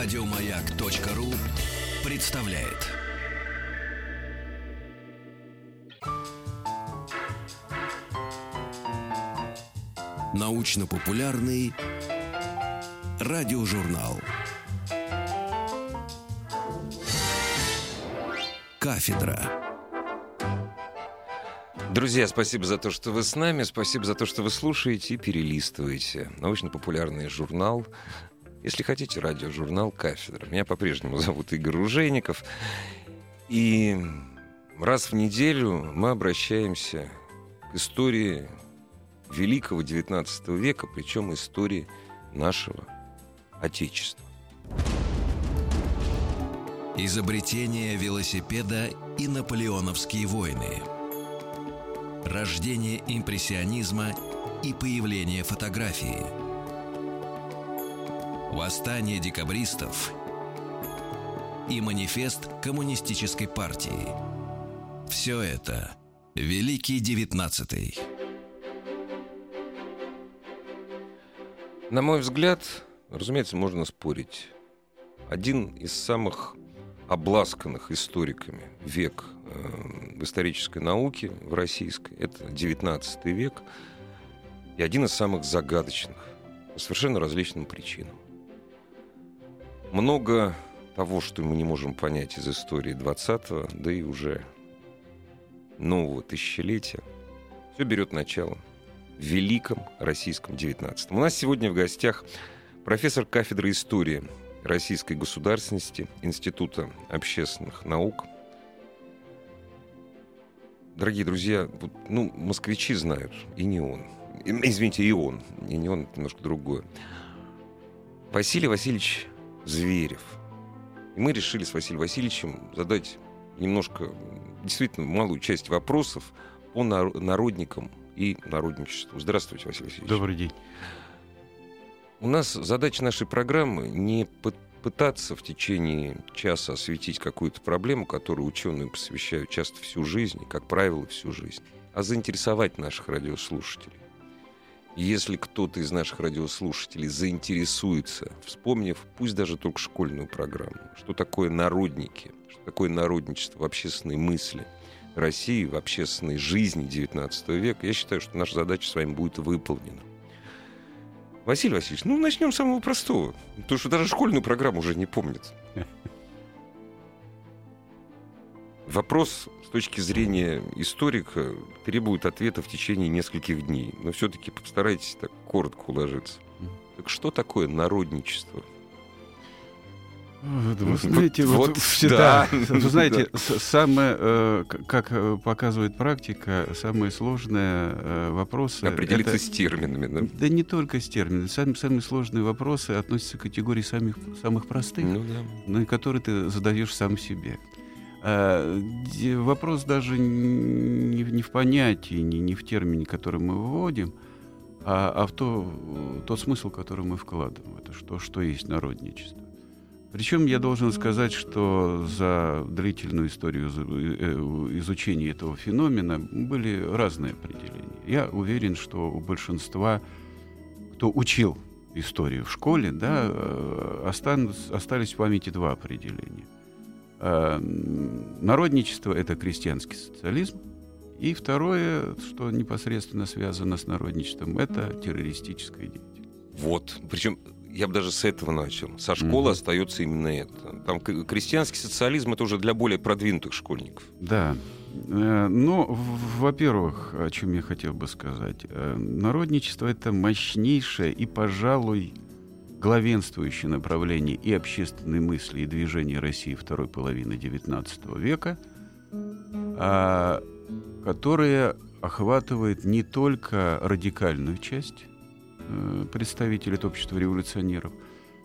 Радиомаяк.ру представляет. Научно-популярный радиожурнал. Кафедра. Друзья, спасибо за то, что вы с нами, спасибо за то, что вы слушаете и перелистываете. Научно-популярный журнал если хотите, радиожурнал «Кафедра». Меня по-прежнему зовут Игорь Ружейников. И раз в неделю мы обращаемся к истории великого XIX века, причем истории нашего Отечества. Изобретение велосипеда и наполеоновские войны. Рождение импрессионизма и появление фотографии – Восстание декабристов и манифест коммунистической партии. Все это Великий Девятнадцатый. На мой взгляд, разумеется, можно спорить. Один из самых обласканных историками век э, в исторической науке, в российской, это XIX век, и один из самых загадочных по совершенно различным причинам. Много того, что мы не можем понять из истории 20-го, да и уже нового тысячелетия, все берет начало в великом российском 19 У нас сегодня в гостях профессор кафедры истории российской государственности Института общественных наук. Дорогие друзья, ну, москвичи знают, и не он. Извините, и он. И не он, это немножко другое. Василий Васильевич Зверев. И мы решили с Василием Васильевичем задать немножко, действительно, малую часть вопросов по народникам и народничеству. Здравствуйте, Василий Васильевич. Добрый день. У нас задача нашей программы не пытаться в течение часа осветить какую-то проблему, которую ученые посвящают часто всю жизнь, как правило, всю жизнь, а заинтересовать наших радиослушателей. Если кто-то из наших радиослушателей заинтересуется, вспомнив, пусть даже только школьную программу, что такое народники, что такое народничество в общественной мысли России, в общественной жизни XIX века, я считаю, что наша задача с вами будет выполнена. Василий Васильевич, ну начнем с самого простого, потому что даже школьную программу уже не помнят. Вопрос с точки зрения историка требует ответа в течение нескольких дней. Но все-таки постарайтесь так коротко уложиться. Так что такое народничество? Вы знаете, вот, вот всегда, да, вы знаете, да. самое, э, как э, показывает практика, самые сложные э, вопросы... Определиться это, с терминами, да? Да не только с терминами. Самые, самые сложные вопросы относятся к категории самых, самых простых, ну, да. но и которые ты задаешь сам себе. Э, вопрос даже не, не в понятии, не, не в термине, который мы вводим, а, а в то, тот смысл, который мы вкладываем. Это что, что есть народничество. Причем я должен сказать, что за длительную историю э, изучения этого феномена были разные определения. Я уверен, что у большинства, кто учил историю в школе, да, э, остались, остались в памяти два определения – Э, народничество — это крестьянский социализм. И второе, что непосредственно связано с народничеством, это террористическая деятельность. Вот. Причем я бы даже с этого начал. Со школы mm-hmm. остается именно это. Там крестьянский социализм это уже для более продвинутых школьников. Да. Э, ну, во-первых, о чем я хотел бы сказать. Э, народничество это мощнейшее и, пожалуй, главенствующее направление и общественной мысли, и движения России второй половины XIX века, а, которое охватывает не только радикальную часть э, представителей общества революционеров,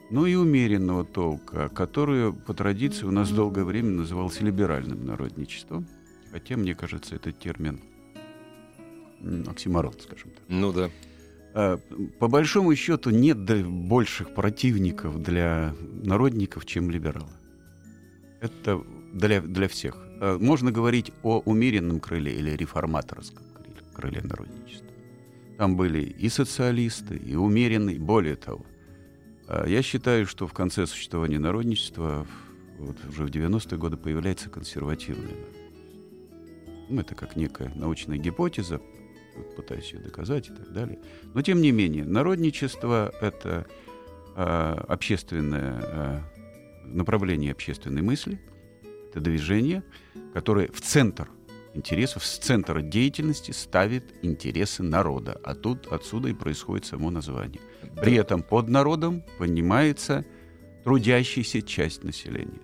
но и умеренного толка, которую по традиции у нас долгое время назывался либеральным народничеством. Хотя, мне кажется, этот термин оксиморон, скажем так. Ну да. А, по большому счету нет больших противников для народников, чем либералы. Это для, для всех. А, можно говорить о умеренном крыле или реформаторском крыле, крыле народничества. Там были и социалисты, и умеренные, более того. А я считаю, что в конце существования народничества вот уже в 90-е годы появляется консервативное ну, это как некая научная гипотеза, пытаюсь ее доказать и так далее. Но тем не менее, народничество — это э, общественное э, направление общественной мысли, это движение, которое в центр интересов, с центра деятельности ставит интересы народа. А тут отсюда и происходит само название. При этом под народом понимается трудящаяся часть населения.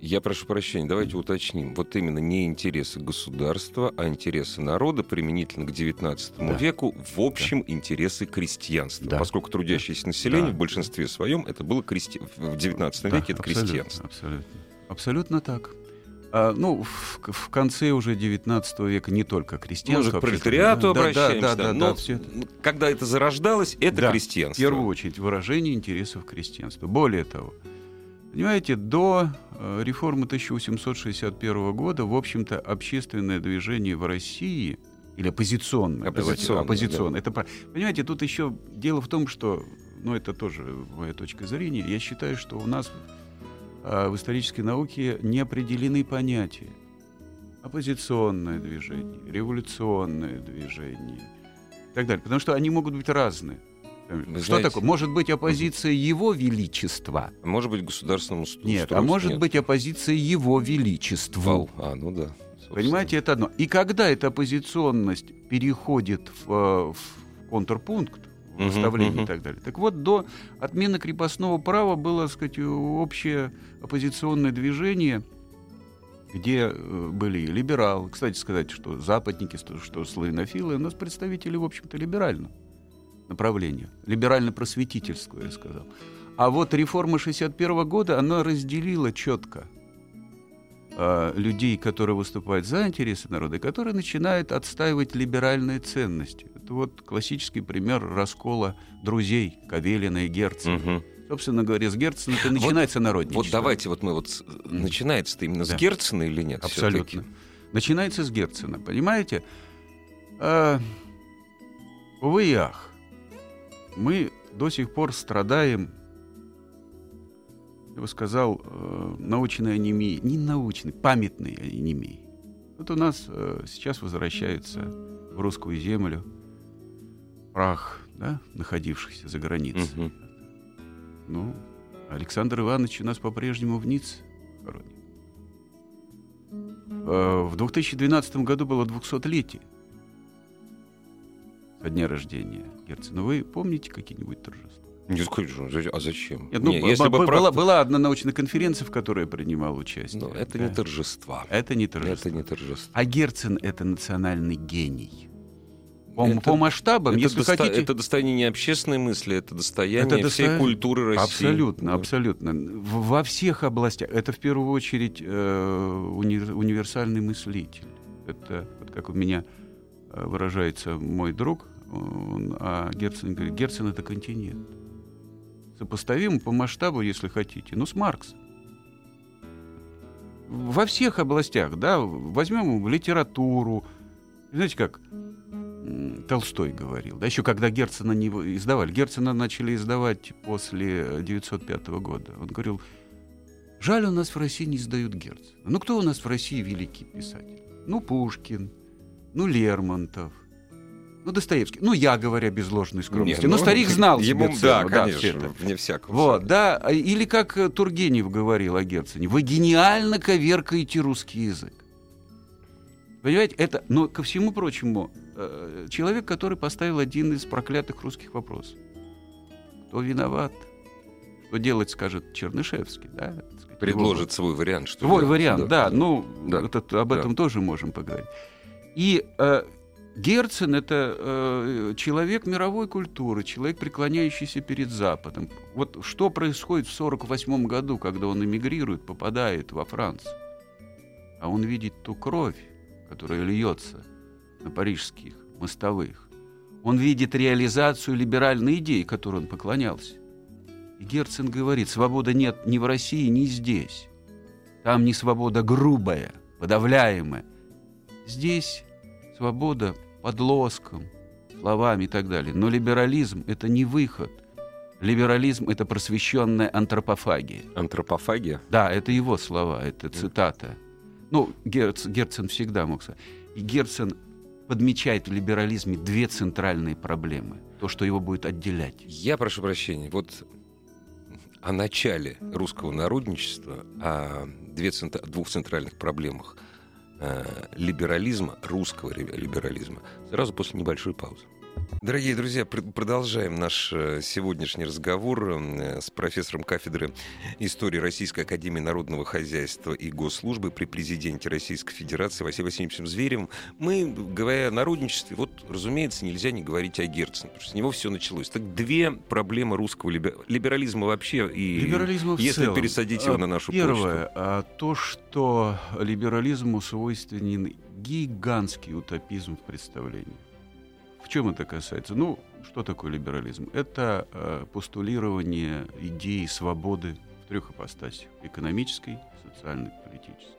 Я прошу прощения, давайте уточним. Вот именно не интересы государства, а интересы народа применительно к XIX да. веку, в общем, да. интересы крестьянства. Да. Поскольку трудящееся население да. в большинстве своем это было крести... в XIX да, веке это абсолютно, крестьянство. Абсолютно. Абсолютно так. А, ну, в, в конце уже XIX века не только крестьянство. Мы к пролетариату да, обращаемся. Да, да, да, но да, все когда это зарождалось, это да, крестьянство. В первую очередь выражение интересов крестьянства. Более того, Понимаете, до реформы 1861 года, в общем-то, общественное движение в России или оппозиционное, оппозиционное, давайте, оппозиционное. Да. Это, понимаете, тут еще дело в том, что, ну, это тоже моя точка зрения, я считаю, что у нас э, в исторической науке не определены понятия. Оппозиционное движение, революционное движение и так далее. Потому что они могут быть разные. Вы что знаете, такое? Может быть оппозиция его величества? Может быть государственному устройству? Нет, а может нет. быть оппозиция его величеству. А, ну да. Собственно. Понимаете, это одно. И когда эта оппозиционность переходит в, э, в контрпункт, в выставление uh-huh, uh-huh. и так далее. Так вот, до отмены крепостного права было, так сказать, общее оппозиционное движение, где э, были либералы. Кстати сказать, что западники, что славянофилы, у нас представители, в общем-то, либерального направления, либерально-просветительскую, я сказал. А вот реформа 61 года, она разделила четко э, людей, которые выступают за интересы народа, и которые начинают отстаивать либеральные ценности. Это вот классический пример раскола друзей Кавелина и Герцена. Угу. Собственно говоря, с Герцена это начинается вот, народничество. Вот давайте вот мы вот... Начинается-то именно да. с Герцена или нет? Абсолютно. Начинается с Герцена, понимаете? А, увы и ах мы до сих пор страдаем, я бы сказал, э, научной анемией, не научной, памятной анемией. Вот у нас э, сейчас возвращается в русскую землю прах, да, находившийся за границей. Угу. Ну, Александр Иванович у нас по-прежнему в Ницце хоронит. Э, в 2012 году было 200-летие со дня рождения Герцена. Вы помните какие-нибудь торжества? Нет, конечно, а зачем? Нет, ну, Нет, если бы была, была одна научная конференция, в которой я принимал участие. Но это да. не торжества. Это не торжество. Это не торжество. А Герцен — это национальный гений. По, это, по масштабам, это если досто... хотите... Это достояние не общественной мысли, это достояние это досто... всей культуры России. Абсолютно, абсолютно. Во всех областях. Это в первую очередь э, уни... универсальный мыслитель. Это, вот как у меня э, выражается мой друг а Герцен говорит, Герцен это континент. Сопоставим по масштабу, если хотите, ну, с Марксом. Во всех областях, да, возьмем литературу. Знаете, как Толстой говорил, да, еще когда Герцена не издавали. Герцена начали издавать после 905 года. Он говорил, жаль, у нас в России не издают Герцена. Ну, кто у нас в России великий писатель? Ну, Пушкин, ну, Лермонтов – ну, Достоевский. Ну, я говоря без ложной скромности. Не, ну, Но старик знал ему, себе цену, да, конечно, это. вне всякого. Вот, да. А, или как э, Тургенев говорил о Герцене. Вы гениально коверкаете русский язык. Понимаете, это, но ко всему прочему, э, человек, который поставил один из проклятых русских вопросов. Кто виноват? Что делать, скажет Чернышевский, да? Предложит свой вариант. Что свой вариант, да. да. Ну, да. Этот, об этом да. тоже можем поговорить. И э, Герцен — это э, человек мировой культуры, человек, преклоняющийся перед Западом. Вот что происходит в 1948 году, когда он эмигрирует, попадает во Францию? А он видит ту кровь, которая льется на парижских мостовых. Он видит реализацию либеральной идеи, которой он поклонялся. И Герцен говорит, свобода нет ни в России, ни здесь. Там не свобода грубая, подавляемая. Здесь свобода под лоском, словами и так далее. Но либерализм — это не выход. Либерализм — это просвещенная антропофагия. Антропофагия? Да, это его слова, это цитата. Ну, Герц, Герцен всегда мог сказать. И Герцен подмечает в либерализме две центральные проблемы. То, что его будет отделять. Я прошу прощения. Вот о начале русского народничества, о две, двух центральных проблемах либерализма, русского либерализма, сразу после небольшой паузы. Дорогие друзья, продолжаем наш э, сегодняшний разговор э, с профессором кафедры истории Российской Академии Народного Хозяйства и Госслужбы при президенте Российской Федерации Василием Васильевичем Зверевым. Мы, говоря о народничестве, вот, разумеется, нельзя не говорить о Герцене, потому что с него все началось. Так две проблемы русского либерализма вообще, и либерализма если целом. пересадить его а, на нашу Первое, почту. А, то, что либерализму свойственен гигантский утопизм в представлении. В чем это касается? Ну, что такое либерализм? Это э, постулирование идеи свободы в трех ипостасях. Экономической, социальной, политической.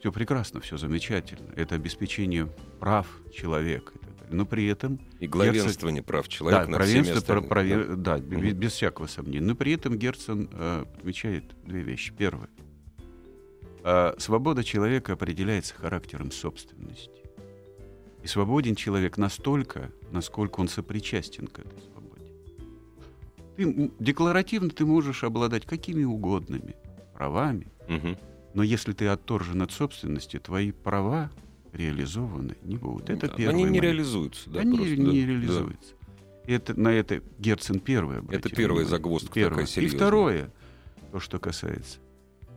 Все прекрасно, все замечательно. Это обеспечение прав человека. Но при этом... И главенствование Герцен... прав человека да, над всеми. Про, про, да, угу. без, без всякого сомнения. Но при этом Герцен э, отмечает две вещи. Первое. Э, свобода человека определяется характером собственности. И свободен человек настолько, насколько он сопричастен к этой свободе. Ты, декларативно ты можешь обладать какими угодными правами, угу. но если ты отторжен от собственности, твои права реализованы не будут. Это да, первый Они не момент. реализуются. Да, Они просто, не да, реализуются. Да. Это, на это Герцен первый Это первая загвоздка первое. такая серьезная. И второе, то, что касается.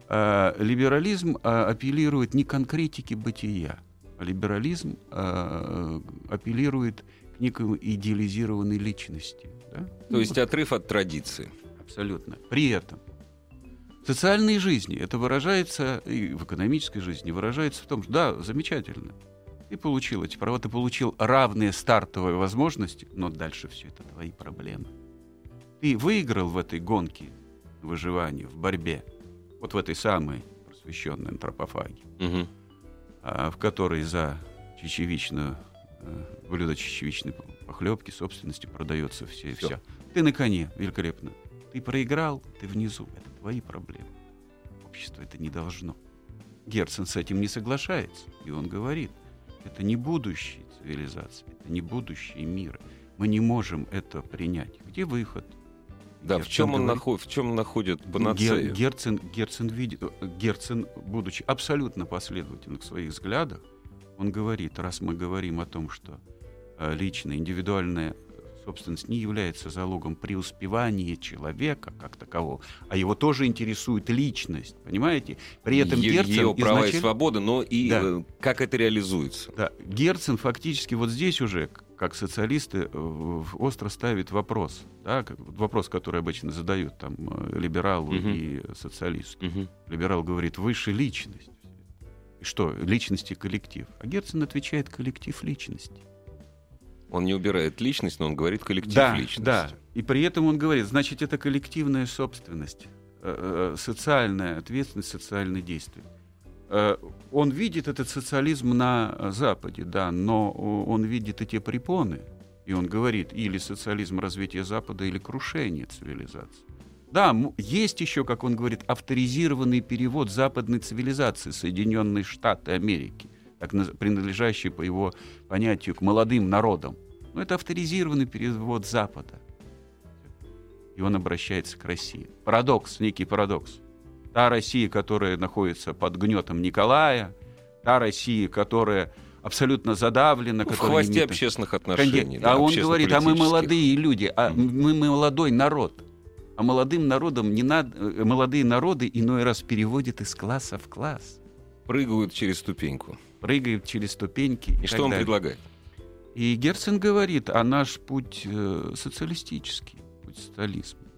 А, либерализм а, апеллирует не конкретике бытия, либерализм э, апеллирует к некой идеализированной личности. Да? То ну, есть вот. отрыв от традиции. Абсолютно. При этом в социальной жизни это выражается, и в экономической жизни выражается в том, что да, замечательно, ты получил эти права, ты получил равные стартовые возможности, но дальше все это твои проблемы. Ты выиграл в этой гонке выживания, в борьбе, вот в этой самой просвещенной антропофагии. Угу. А, в которой за чечевичную э, блюдо чечевичной похлебки собственности продается все и все. Ты на коне, великолепно. Ты проиграл, ты внизу. Это твои проблемы. Общество это не должно. Герцен с этим не соглашается. И он говорит, это не будущее цивилизации, это не будущее мира. Мы не можем это принять. Где выход? Да, Герцен в чем, он наход, в чем находит панацею? Гер, Герцен, Герцен, видит, Герцен, будучи абсолютно последовательным в своих взглядах, он говорит, раз мы говорим о том, что э, личная, индивидуальная собственность не является залогом преуспевания человека как такового, а его тоже интересует личность, понимаете? При этом Е- Герцен... Ее права изначально... и свободы, но и да. Э, как это реализуется. Да. Герцен фактически вот здесь уже как социалисты э, остро ставят вопрос, да, вопрос, который обычно задают там э, либералу угу. и социалисту. Угу. Либерал говорит, выше личность. И что, личности коллектив? А Герцен отвечает, коллектив личности. Он не убирает личность, но он говорит коллектив да, личности. Да, и при этом он говорит, значит, это коллективная собственность, э, социальная ответственность, социальные действия. Э, он видит этот социализм на Западе, да, но он видит эти препоны, и он говорит, или социализм развития Запада, или крушение цивилизации. Да, есть еще, как он говорит, авторизированный перевод западной цивилизации Соединенные Штаты Америки, так принадлежащий по его понятию к молодым народам. Но это авторизированный перевод Запада. И он обращается к России. Парадокс, некий парадокс. Та Россия, которая находится под гнетом Николая, та Россия, которая абсолютно задавлена. Ну, в хвосте имеет... общественных отношений. Да, а он говорит, а мы молодые люди, а мы, мы молодой народ. А молодым народам не надо, э, молодые народы иной раз переводят из класса в класс. Прыгают через ступеньку. Прыгают через ступеньки. И, и что он далее. предлагает? И Герцен говорит, а наш путь э, социалистический, путь социализма.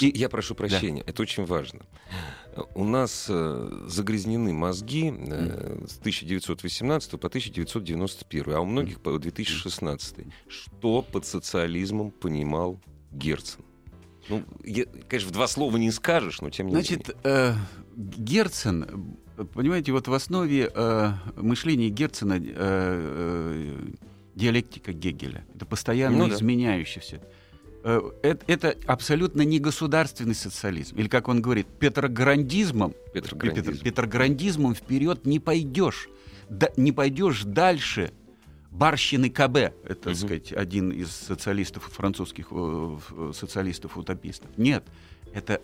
И... Я прошу прощения, да. это очень важно. У нас э, загрязнены мозги э, с 1918 по 1991, а у многих по 2016. Что под социализмом понимал Герцен? Ну, я, конечно, в два слова не скажешь, но тем не Значит, менее. Э, Герцен, понимаете, вот в основе э, мышления Герцена э, э, диалектика Гегеля. Это постоянно ну, изменяющийся. Да Э, это, это абсолютно не государственный социализм. Или, как он говорит, петрограндизмом, петрограндизм. петрограндизмом вперед не пойдешь. Да, не пойдешь дальше Барщины КБ, это, угу. сказать, один из социалистов, французских э, социалистов-утопистов. Нет, это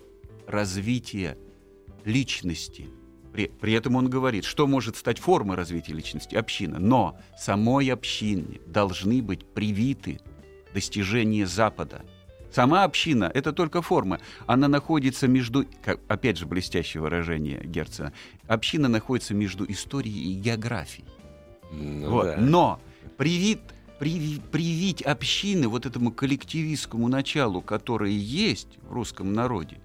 развитие личности. При, при этом он говорит, что может стать формой развития личности? Община. Но самой общине должны быть привиты достижения Запада. Сама община — это только форма. Она находится между, опять же, блестящее выражение Герцена, община находится между историей и географией. Ну, вот. да. Но привит, привить, привить общины вот этому коллективистскому началу, которое есть в русском народе,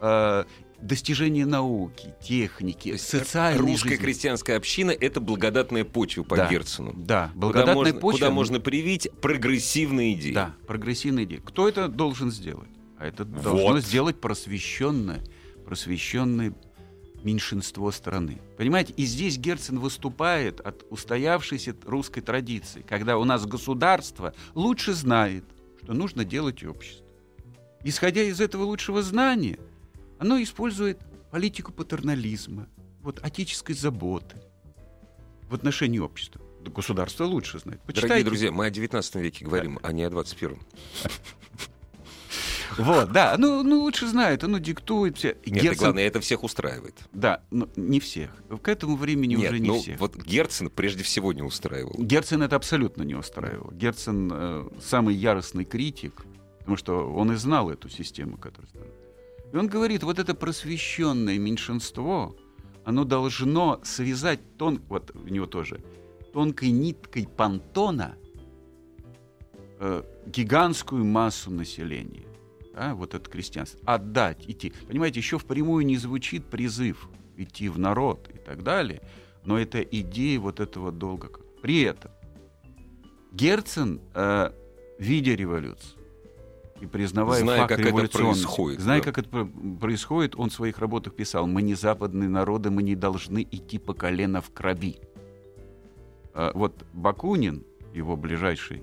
э, достижение науки, техники, социальной Русская жизни. крестьянская община — это благодатная почва по да, Герцену. Да, благодатная куда можно, почва. Куда можно привить прогрессивные идеи. Да, прогрессивные идеи. Кто это должен сделать? А это вот. должно сделать просвещенное, просвещенное меньшинство страны. Понимаете, и здесь Герцен выступает от устоявшейся русской традиции, когда у нас государство лучше знает, что нужно делать общество. Исходя из этого лучшего знания, оно использует политику патернализма, вот отеческой заботы в отношении общества. Да государство лучше знает. Почитайте. Дорогие друзья, мы о 19 веке говорим, а не о 21. Вот, да, ну, ну лучше знает, оно диктует все. Нет, Герцен... главное, это всех устраивает. Да, но не всех. К этому времени Нет, уже не ну, всех. Вот Герцен прежде всего не устраивал. Герцен это абсолютно не устраивал. Герцен э, самый яростный критик, потому что он и знал эту систему, которая и он говорит, вот это просвещенное меньшинство, оно должно связать тон, вот у него тоже, тонкой ниткой понтона э, гигантскую массу населения. Да, вот это крестьянство. Отдать, идти. Понимаете, еще впрямую не звучит призыв идти в народ и так далее, но это идея вот этого долга. При этом Герцен, э, видя революцию, и признавая зная, факт как это происходит, зная, да. как это происходит, он в своих работах писал: "Мы не западные народы, мы не должны идти по колено в крови". А вот Бакунин, его ближайший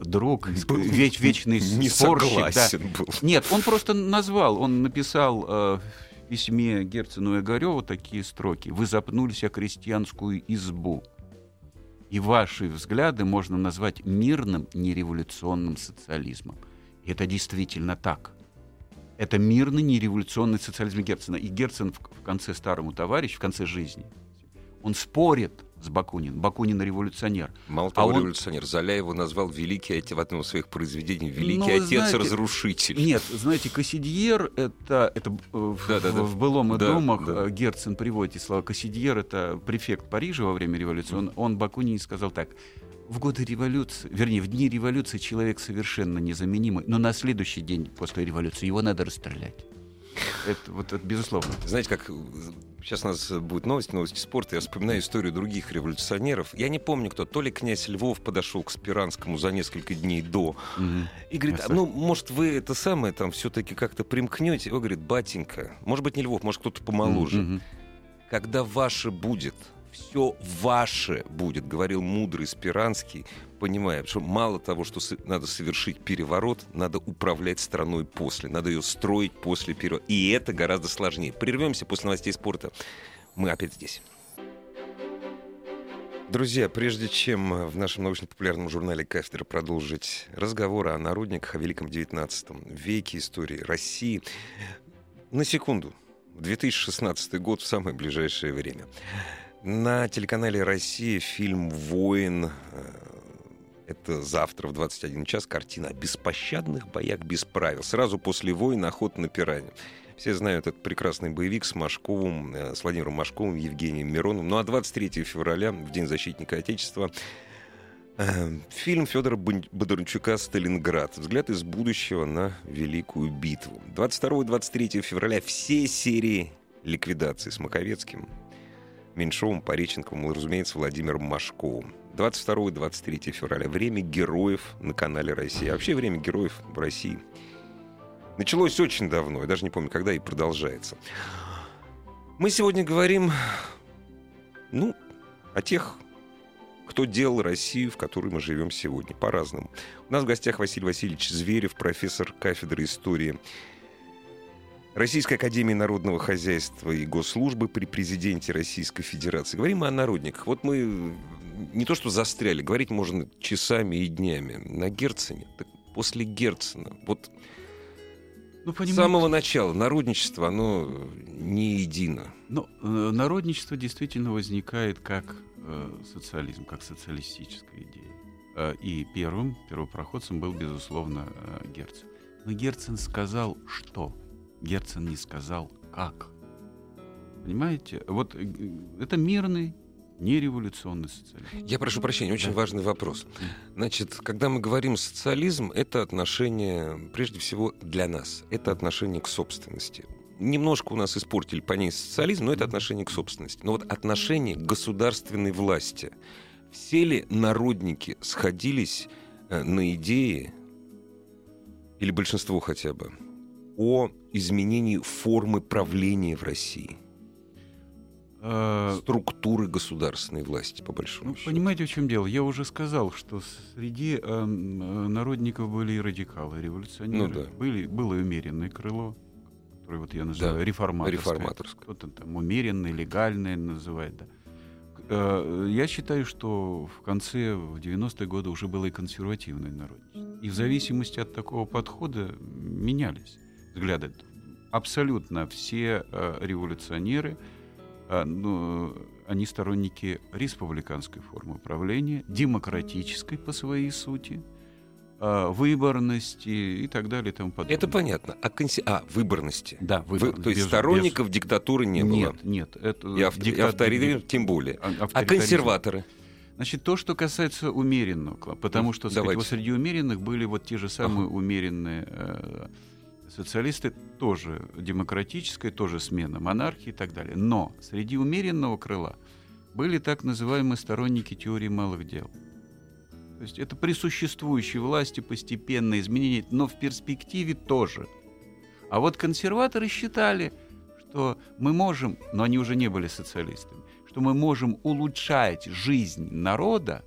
друг, был веч, вечный не спорщик, да. был. Нет, он просто назвал, он написал э, в письме Герцену и Огареву такие строки: "Вы запнулись о крестьянскую избу". И ваши взгляды можно назвать мирным нереволюционным социализмом. Это действительно так. Это мирный, нереволюционный социализм Герцена. И Герцен в, в конце старому товарищ, в конце жизни, он спорит с Бакунин. Бакунин революционер. Мало а того, а он... революционер. Золя его назвал великий отец в одном из своих произведений великий ну, отец-разрушитель. Нет, знаете, Кассидьер это, это да, в, да, в, в былом и да, домах да. Герцен приводит слова Кассидьер это префект Парижа во время революции. Он, он Бакунин сказал так: в годы революции, вернее, в дни революции человек совершенно незаменимый, но на следующий день после революции его надо расстрелять. Это, вот это безусловно. Знаете, как сейчас у нас будет новость, новости спорта, я вспоминаю историю других революционеров. Я не помню, кто, то ли князь Львов подошел к Спиранскому за несколько дней до угу. и говорит, а, ну, может, вы это самое там все-таки как-то примкнете? Он говорит, батенька, может быть, не Львов, может, кто-то помоложе. Угу. Когда ваше будет, все ваше будет, говорил мудрый Спиранский, понимая, что мало того, что надо совершить переворот, надо управлять страной после, надо ее строить после переворота. И это гораздо сложнее. Прервемся после новостей спорта. Мы опять здесь. Друзья, прежде чем в нашем научно-популярном журнале «Кафедра» продолжить разговоры о народниках, о Великом XIX веке истории России, на секунду, 2016 год в самое ближайшее время. На телеканале «Россия» фильм «Воин». Э, это завтра в 21 час картина о беспощадных боях без правил. Сразу после «Воина» охота на пиранью. Все знают этот прекрасный боевик с Машковым, э, с Владимиром Машковым, Евгением Мироновым. Ну а 23 февраля, в День защитника Отечества, э, фильм Федора Бондарчука «Сталинград. Взгляд из будущего на Великую битву». 22-23 февраля все серии ликвидации с Маковецким, Меньшовым, Пореченковым и, разумеется, Владимиром Машковым. 22-23 февраля. Время героев на канале Россия. А вообще время героев в России началось очень давно. Я даже не помню, когда и продолжается. Мы сегодня говорим, ну, о тех, кто делал Россию, в которой мы живем сегодня, по-разному. У нас в гостях Василий Васильевич Зверев, профессор кафедры истории Российской Академии Народного Хозяйства и Госслужбы при президенте Российской Федерации. Говорим мы о народниках. Вот мы не то что застряли, говорить можно часами и днями. На Герцене, так после Герцена, вот ну, С самого начала народничество, оно не едино. Но ну, э, народничество действительно возникает как э, социализм, как социалистическая идея. Э, и первым, первопроходцем был, безусловно, э, Герцен. Но Герцен сказал что? Герцен не сказал как. Понимаете? Вот э, это мирный не революционный социализм. Я прошу прощения, очень да. важный вопрос. Значит, когда мы говорим социализм, это отношение, прежде всего, для нас. Это отношение к собственности. Немножко у нас испортили понятие социализм, но это отношение к собственности. Но вот отношение к государственной власти. Все ли народники сходились э, на идеи, или большинство хотя бы, о изменении формы правления в России? Э, структуры государственной власти, по большому ну, счету. Понимаете, в чем дело? Я уже сказал, что среди э, народников были и радикалы, и революционеры. Ну, да. были, было умеренное крыло, которое вот я называю да, реформаторское. реформаторское. Кто-то там умеренное, легальное называет. Да. Э, я считаю, что в конце, в 90-е годы уже было и консервативное народничество. И в зависимости от такого подхода менялись взгляды. Абсолютно все э, революционеры – а, ну, они сторонники республиканской формы правления, демократической по своей сути, а, выборности и так далее и тому подобное. Это понятно. А, конси... а выборности? Да, выборности. Вы, то есть без, сторонников без... диктатуры не было? Нет, нет. Это и, авто... диктат... и авторитаризм тем более. А, а консерваторы? Значит, то, что касается умеренного, потому что сказать, вот среди умеренных были вот те же самые ага. умеренные э, Социалисты тоже демократическая, тоже смена монархии и так далее. Но среди умеренного крыла были так называемые сторонники теории малых дел. То есть это при существующей власти постепенное изменение, но в перспективе тоже. А вот консерваторы считали, что мы можем, но они уже не были социалистами, что мы можем улучшать жизнь народа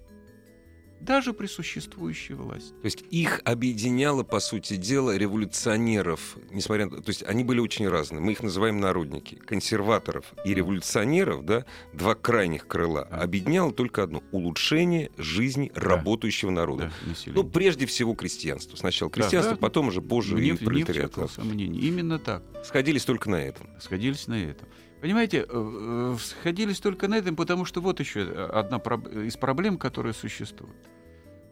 даже при существующей власти. То есть их объединяло, по сути дела, революционеров, несмотря на... То есть они были очень разные. Мы их называем народники. Консерваторов и революционеров, да, два крайних крыла, объединяло только одно — улучшение жизни да. работающего народа. Да, ну, прежде всего, крестьянство. Сначала крестьянство, да, да. потом уже позже не, и пролетариат. Не. Именно так. Сходились только на этом. Сходились на этом. Понимаете, э, э, сходились только на этом, потому что вот еще одна из проблем, которые существуют.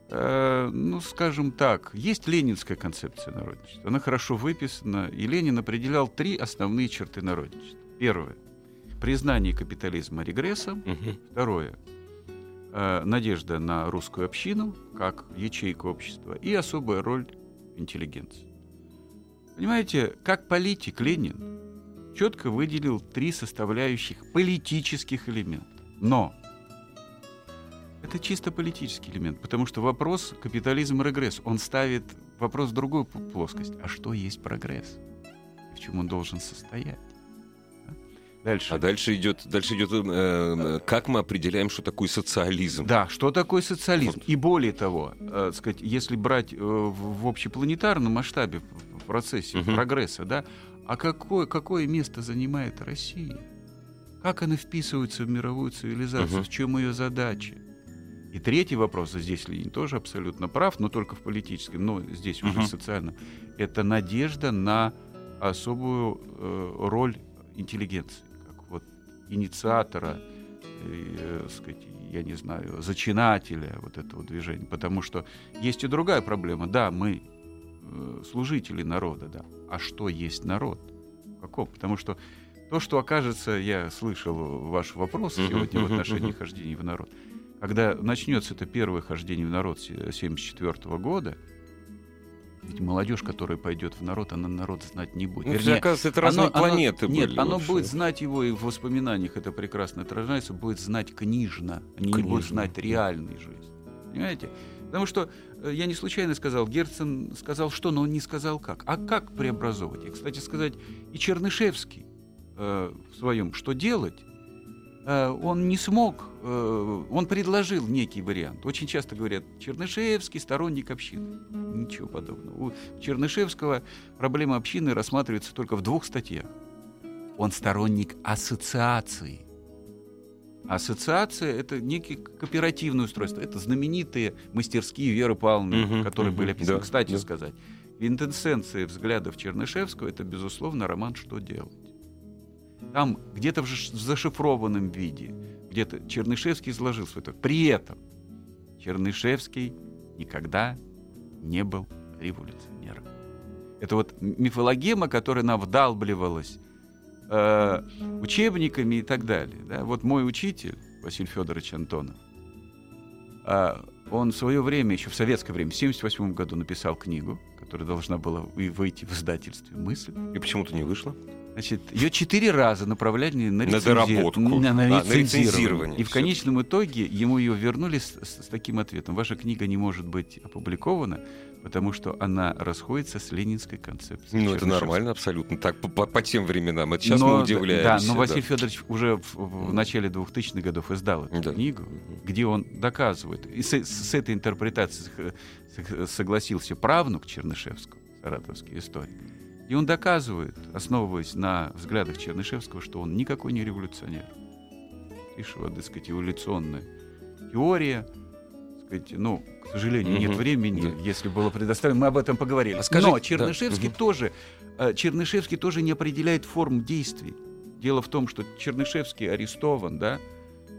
Э, ну, скажем так, есть ленинская концепция народничества. Она хорошо выписана, и Ленин определял три основные черты народничества. Первое — признание капитализма регрессом. Угу. Второе — надежда на русскую общину как ячейку общества и особая роль интеллигенции. Понимаете, как политик Ленин четко выделил три составляющих политических элемента. Но это чисто политический элемент, потому что вопрос капитализм и регресс, он ставит вопрос в другую плоскость. А что есть прогресс? В чем он должен состоять? Дальше. А дальше идет, дальше идет, э, э, как мы определяем, что такое социализм? Да, что такое социализм? Вот. И более того, э, сказать, если брать э, в, в общепланетарном масштабе в процессе угу. прогресса, да, а какое, какое место занимает Россия? Как она вписывается в мировую цивилизацию? Угу. В чем ее задача? И третий вопрос, здесь Ленин тоже абсолютно прав, но только в политическом, но здесь угу. уже в социальном. Это надежда на особую э, роль интеллигенции, как вот инициатора, э, сказать, я не знаю, зачинателя вот этого движения. Потому что есть и другая проблема. Да, мы э, служители народа, да, а что есть народ? Каков? Потому что то, что окажется, я слышал ваш вопрос сегодня в отношении хождения в народ. Когда начнется это первое хождение в народ 1974 года, ведь молодежь, которая пойдет в народ, она народ знать не будет. Ну, Вернее, оказывается, это разные оно, планеты оно, были. Нет, оно будет знать его, и в воспоминаниях это прекрасно отражается, будет знать книжно, они книжно. не будут знать реальной жизни. Понимаете? Потому что э, я не случайно сказал, Герцен сказал что, но он не сказал как. А как преобразовывать? И, кстати сказать, и Чернышевский э, в своем «Что делать?» э, он не смог, э, он предложил некий вариант. Очень часто говорят, Чернышевский сторонник общины. Ничего подобного. У Чернышевского проблема общины рассматривается только в двух статьях. Он сторонник ассоциации. Ассоциация — это некий кооперативное устройство. Это знаменитые мастерские Веры Павловны, угу, которые угу, были описаны. Да, Кстати да. сказать, квинтэссенция взглядов Чернышевского — это, безусловно, роман «Что делать?». Там где-то в зашифрованном виде, где-то Чернышевский изложил свой ток. При этом Чернышевский никогда не был революционером. Это вот мифологема, которая нам вдалбливалась э, учебниками и так далее. Да? Вот мой учитель, Василий Федорович Антонов, э, он в свое время, еще в советское время, в 1978 году написал книгу, которая должна была выйти в издательстве «Мысль». И почему-то не вышла? Значит, ее четыре раза направляли на, рецензи... на доработку, на, на, а, на рецензирование. И в конечном итоге ему ее вернули с, с, с таким ответом. Ваша книга не может быть опубликована, потому что она расходится с ленинской концепцией. Ну, это нормально абсолютно. Так, по, по, тем временам. Это сейчас но, мы удивляемся. Да, но Василий да. Федорович уже в, в начале 2000-х годов издал эту да. книгу, где он доказывает. И с, с этой интерпретацией согласился правнук Чернышевского, саратовский историк и он доказывает, основываясь на взглядах Чернышевского, что он никакой не революционер. Ишева, так сказать, эволюционная теория, сказать, ну, к сожалению, нет времени, да. если было предоставлено, мы об этом поговорили. А скажи, Но Чернышевский да. тоже, э, Чернышевский тоже не определяет форм действий. Дело в том, что Чернышевский арестован, да,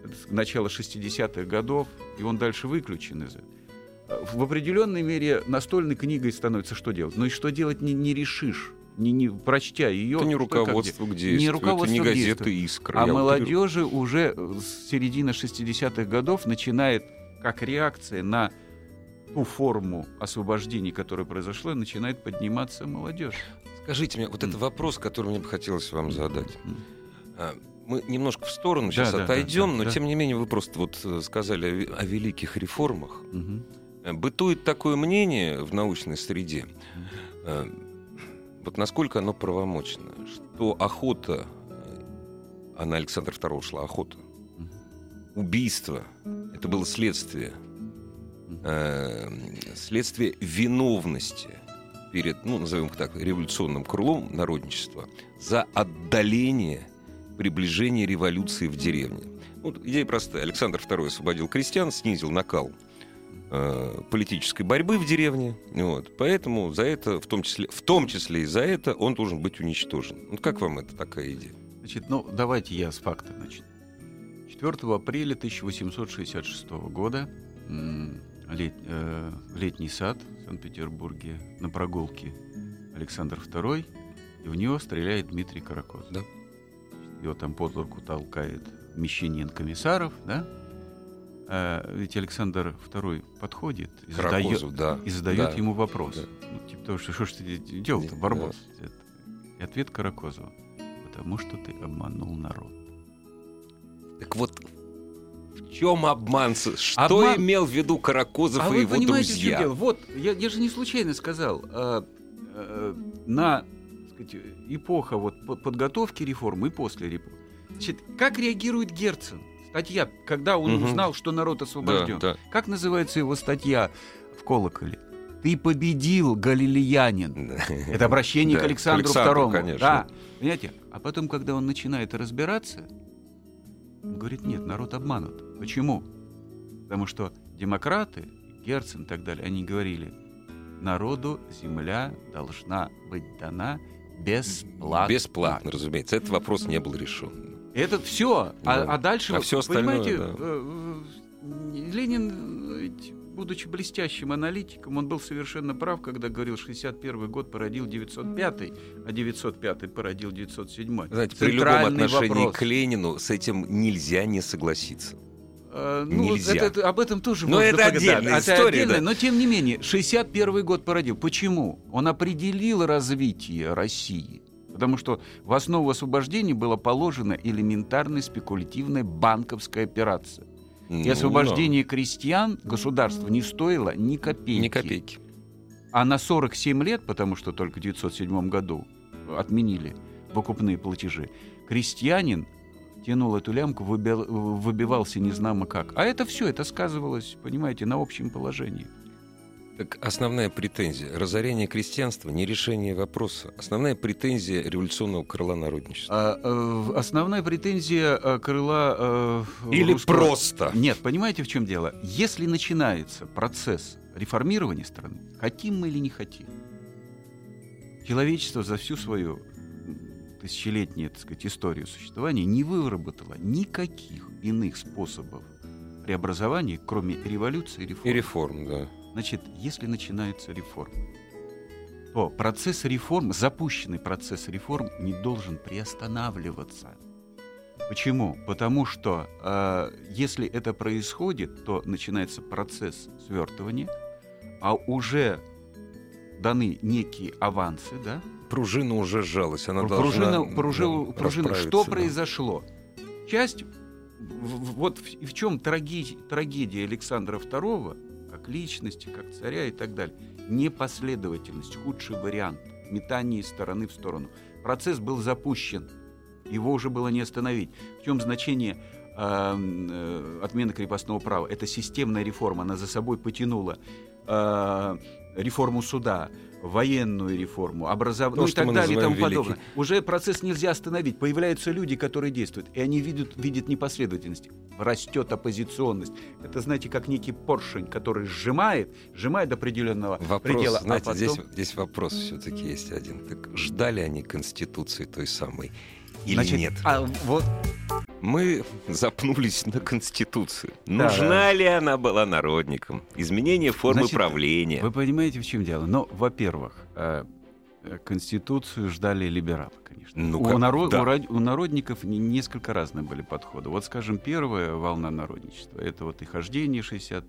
с начала 60-х годов, и он дальше выключен из этого в определенной мере настольной книгой становится что делать. Но и что делать не, не решишь. Не, не прочтя ее. Это не руководство к действию, не руководство это не газета «Искра». А молодежи уже с середины 60-х годов начинает, как реакция на ту форму освобождения, которая произошла, начинает подниматься молодежь. Скажите мне, вот mm. это вопрос, который мне бы хотелось вам задать. Mm. Мы немножко в сторону сейчас да, отойдем, да, да, но да. тем не менее вы просто вот э, сказали о, о великих реформах. Mm-hmm. Бытует такое мнение в научной среде, э, вот насколько оно правомочно, что охота, а на Александра II шла охота, убийство, это было следствие, э, следствие виновности перед, ну, назовем их так, революционным крылом народничества за отдаление, приближение революции в деревне. Вот идея простая. Александр II освободил крестьян, снизил накал – Э, политической борьбы в деревне. Вот. Поэтому за это, в том, числе, в том числе и за это, он должен быть уничтожен. Вот как вам это такая идея? Значит, ну, давайте я с факта начну. 4 апреля 1866 года лет, э, летний сад в Санкт-Петербурге на прогулке Александр II, и в него стреляет Дмитрий Каракоз. Да. Его там под руку толкает Мещанин комиссаров, да, а, ведь Александр II подходит и задает, да, и задает да, ему вопрос. Да. Ну, типа того, что что ж ты делал-то, Барбос? Да. И ответ Каракозова. Потому что ты обманул народ. Так вот, в чем обман? Что обман... имел в виду Каракозов а и его друзья? Что Вот, я, я же не случайно сказал. А, а, на сказать, эпоха вот, подготовки реформы и после реформы. Значит, как реагирует Герцен? статья, когда он угу. узнал, что народ освобожден. Да, да. Как называется его статья в колоколе? Ты победил, галилеянин. Это обращение к Александру II. Да. Понимаете? А потом, когда он начинает разбираться, он говорит, нет, народ обманут. Почему? Потому что демократы, Герцен и так далее, они говорили, народу земля должна быть дана бесплатно. Бесплатно, разумеется. Этот вопрос не был решен. Это все. А, да. А, а дальше, а все остальное, понимаете, да. Э, э, Ленин, будучи блестящим аналитиком, он был совершенно прав, когда говорил, 61 год породил 905, а 905 породил 907. Знаете, при любом отношении вопрос. к Ленину с этим нельзя не согласиться. Uh, ну, Нельзя. Это, это, об этом тоже но можно это отдельная да, история. Это отдельная, да. Но тем не менее, 61 год породил. Почему? Он определил развитие России. Потому что в основу освобождения была положена элементарная спекулятивная банковская операция. И ну, освобождение но... крестьян государство не стоило ни копейки. Ни копейки. А на 47 лет, потому что только в 1907 году отменили выкупные платежи, крестьянин тянул эту лямку, выбивался незнамо как. А это все, это сказывалось, понимаете, на общем положении. Так основная претензия — разорение крестьянства, не решение вопроса. Основная претензия революционного крыла народничества. А, э, основная претензия э, крыла... Э, Или русского... просто? Нет, понимаете, в чем дело? Если начинается процесс реформирования страны, хотим мы или не хотим, человечество за всю свою тысячелетнюю, так сказать, историю существования не выработало никаких иных способов преобразования, кроме революции и реформ. И реформ, да. Значит, если начинается реформа, то процесс реформ, запущенный процесс реформ не должен приостанавливаться. Почему? Потому что э, если это происходит, то начинается процесс свертывания, а уже даны некие авансы, да? Пружина уже сжалась, она пружина, должна пружина, пружина. Что да. произошло? Часть, вот в, в чем трагедия Александра II, как личности, как царя и так далее. Непоследовательность, худший вариант, метание из стороны в сторону. Процесс был запущен, его уже было не остановить. В чем значение э, э, отмены крепостного права? Это системная реформа, она за собой потянула э, реформу суда, военную реформу, образование, ну и так далее и тому великий. подобное. Уже процесс нельзя остановить. Появляются люди, которые действуют, и они видят, видят непоследовательность. Растет оппозиционность. Это, знаете, как некий поршень, который сжимает, сжимает до определенного вопрос, предела. А знаете, а потом... здесь, здесь вопрос все-таки есть один. Так ждали они Конституции той самой или Значит, нет? А вот мы запнулись на Конституции. Да, Нужна ли она была народникам? Изменение формы Значит, правления. Вы понимаете, в чем дело? Но, во-первых, э, Конституцию ждали либералы, конечно. Ну, у, народ, да. у, у народников несколько разные были подходы. Вот, скажем, первая волна народничества, это вот и хождение 60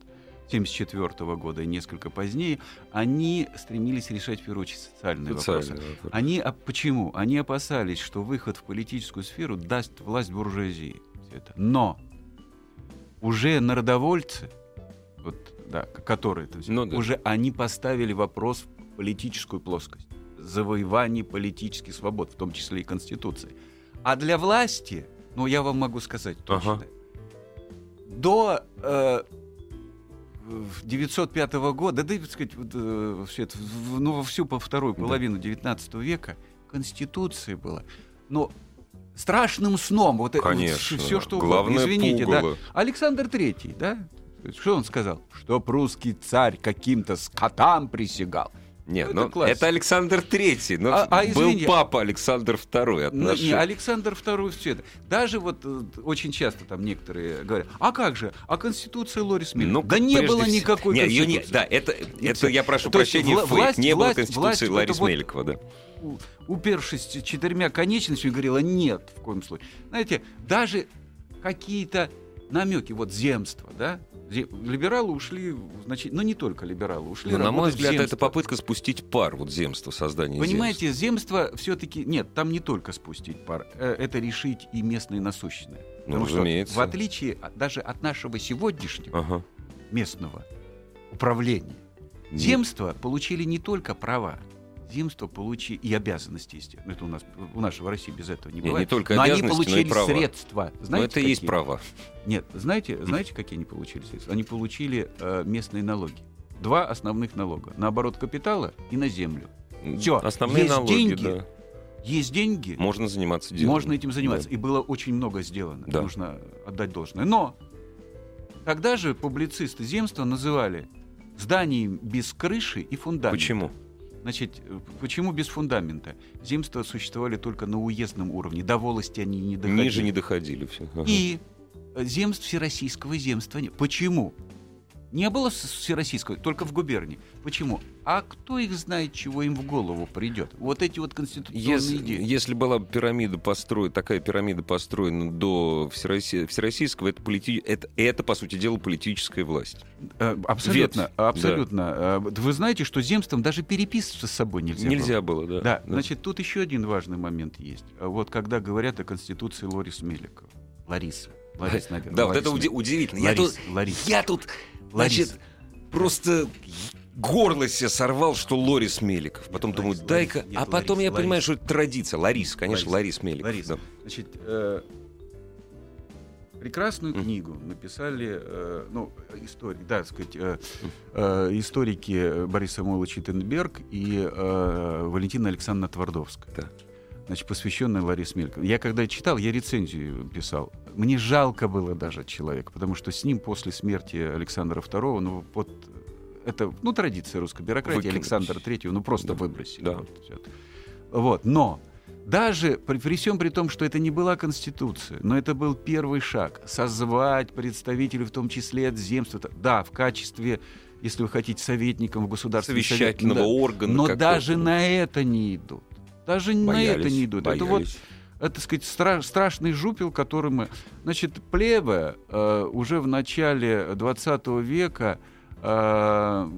1974 года и несколько позднее, они стремились решать, в первую очередь, социальные вопросы. Вопрос. Они, а почему? Они опасались, что выход в политическую сферу даст власть буржуазии. Но уже народовольцы, вот, да, которые это ну, да. уже они поставили вопрос в политическую плоскость. Завоевание политических свобод, в том числе и Конституции. А для власти, ну, я вам могу сказать точно, ага. до э, 905 года, да, так сказать, э, все это, ну, во всю по вторую половину 19 века Конституция была. Но страшным сном. Вот Конечно. все, что Главное Извините, пугало. да. Александр Третий, да? Что он сказал? Что прусский царь каким-то скотам присягал. Нет, ну, это, ну, это Александр Третий, но а, а, был папа Александр Второй. Ну, не, Александр Второй все это. Даже вот э, очень часто там некоторые говорят, а как же, а Конституция Лорис Миллер? Ну, да не было всего. никакой не, Конституции. Не, да, это, это я прошу То прощения, вла- власть, не власть, было Конституции власть, Ларис вот, Меликова, да. Упершись четырьмя конечностями, говорила нет в коем случае. Знаете, даже какие-то намеки, вот земство, да, Либералы ушли, значит, но ну, не только либералы ушли. Но, на мой взгляд, это попытка спустить пар, вот земство, создание Понимаете, земство все-таки... Нет, там не только спустить пар, э, это решить и местное насущное. Ну, Потому разумеется. что в отличие даже от нашего сегодняшнего ага. местного управления, земства получили не только права, земства получили и обязанности, естественно. Это у нас у нашего России без этого не, не бывает. Не только но они получили но и права. средства. Знаете, но это какие? есть права. Нет, знаете, знаете, какие они получили средства? Они получили э, местные налоги. Два основных налога: на оборот капитала и на землю. Все. Основные есть налоги, деньги, да. Есть деньги. Можно заниматься делом. Можно этим заниматься. Да. И было очень много сделано. Да. Нужно отдать должное. Но тогда же публицисты земства называли зданием без крыши и фундамента. Почему? Значит, почему без фундамента? Земства существовали только на уездном уровне, до волости они не доходили. Ниже не доходили все. Ага. И земств всероссийского земства нет. Почему? Не было всероссийского, только в губернии. Почему? А кто их знает, чего им в голову придет? Вот эти вот конституционные если, идеи. Если была пирамида построена, такая пирамида построена до всероссий, всероссийского, это, полити... это, это, по сути дела, политическая власть. Э, абсолютно, Ветвь, абсолютно. Да. Э, вы знаете, что земством даже переписываться с собой нельзя, нельзя было. было да. Да. да. Значит, тут еще один важный момент есть. Вот когда говорят о конституции Лорис Меликова. Лариса. Ларис, наверное. Да, Ларис, вот это удивительно. Ларис, я тут, Ларис. я тут Значит, просто горло себе сорвал, что Лорис Меликов. Потом Ларис, думаю, дай-ка... а потом Ларис, я Ларис. понимаю, что это традиция. Ларис, конечно, Ларис, Ларис Меликов. Ларис. Да. Значит, э, прекрасную книгу написали, э, ну, историк, да, так сказать, э, э, историки Борис Самойлович Итенберг и э, Валентина Александровна Твардовская. Да. Значит, посвященная Ларисе Мельковой. Я когда читал, я рецензию писал. Мне жалко было даже человека, потому что с ним после смерти Александра II, ну, вот это, ну, традиция русской бюрократии, Выкинуть. Александра III, ну, просто да. выбросили. Да. Вот, вот, но даже при, при всем при том, что это не была Конституция, но это был первый шаг. Созвать представителей, в том числе от земства. Да, в качестве, если вы хотите, советником в государственном Совещательного совете, органа. Но даже на это не идут. Даже боялись, на это не идут. Боялись. Это вот это, так сказать, стра- страшный жупел, который мы... Значит, плебе э, уже в начале 20 века э,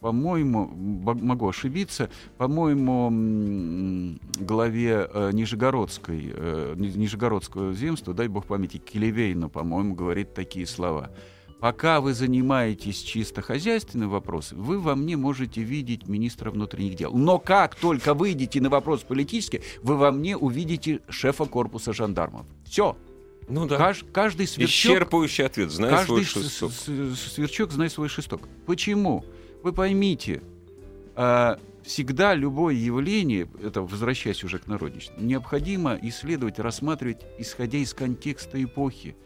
по-моему, могу ошибиться, по-моему, главе э, Нижегородской, э, Нижегородского земства, дай бог памяти, Келевейна, по-моему, говорит такие слова. Пока вы занимаетесь чисто хозяйственным вопросом, вы во мне можете видеть министра внутренних дел. Но как только выйдете на вопрос политический, вы во мне увидите шефа корпуса жандармов. Все. Ну да. Кажд, каждый сверчок... Исчерпывающий ответ, знает свой шесток. сверчок знает свой шесток. Почему? Вы поймите, а, всегда любое явление, это возвращаясь уже к народничеству, необходимо исследовать, рассматривать, исходя из контекста эпохи.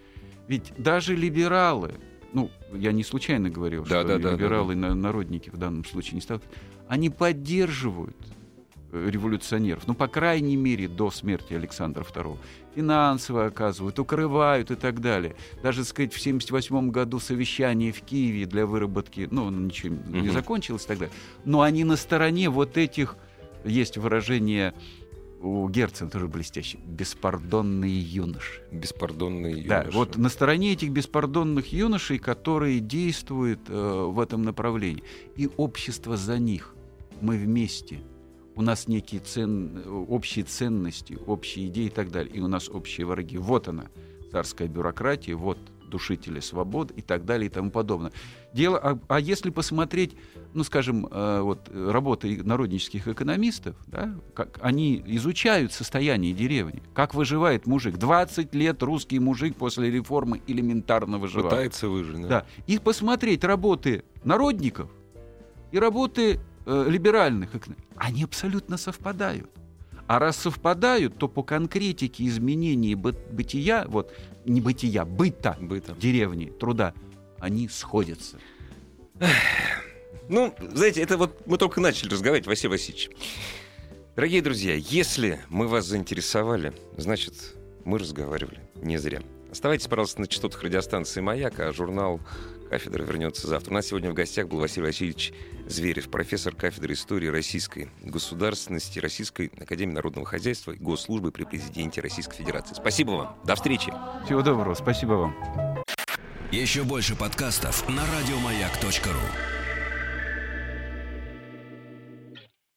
Ведь даже либералы, ну, я не случайно говорил, да, что да, либералы да, да. народники в данном случае не ставят, они поддерживают революционеров, ну, по крайней мере, до смерти Александра II. Финансово оказывают, укрывают и так далее. Даже, сказать, в 1978 году совещание в Киеве для выработки, ну, ничего не закончилось далее. Но они на стороне вот этих, есть выражение у Герцена тоже блестящий. Беспардонные юноши. Беспардонные юноши. Да, вот на стороне этих беспардонных юношей, которые действуют э, в этом направлении. И общество за них. Мы вместе у нас некие цен, общие ценности, общие идеи и так далее, и у нас общие враги. Вот она, царская бюрократия, вот душители свобод и так далее и тому подобное. Дело, а, а если посмотреть, ну, скажем, э, вот работы народнических экономистов, да, как они изучают состояние деревни, как выживает мужик. 20 лет русский мужик после реформы элементарно выживает. Пытается выжить, да. да. И посмотреть работы народников и работы э, либеральных, они абсолютно совпадают. А раз совпадают, то по конкретике изменений бы бытия, вот не бытия, быта, быта. деревни, труда, они сходятся. Ну, знаете, это вот мы только начали разговаривать, Василий Васильевич. Дорогие друзья, если мы вас заинтересовали, значит, мы разговаривали не зря. Оставайтесь, пожалуйста, на частотах радиостанции «Маяк», а журнал «Кафедра» вернется завтра. У нас сегодня в гостях был Василий Васильевич Зверев, профессор кафедры истории российской государственности, Российской Академии Народного Хозяйства и Госслужбы при Президенте Российской Федерации. Спасибо вам. До встречи. Всего доброго. Спасибо вам. Еще больше подкастов на радиомаяк.ру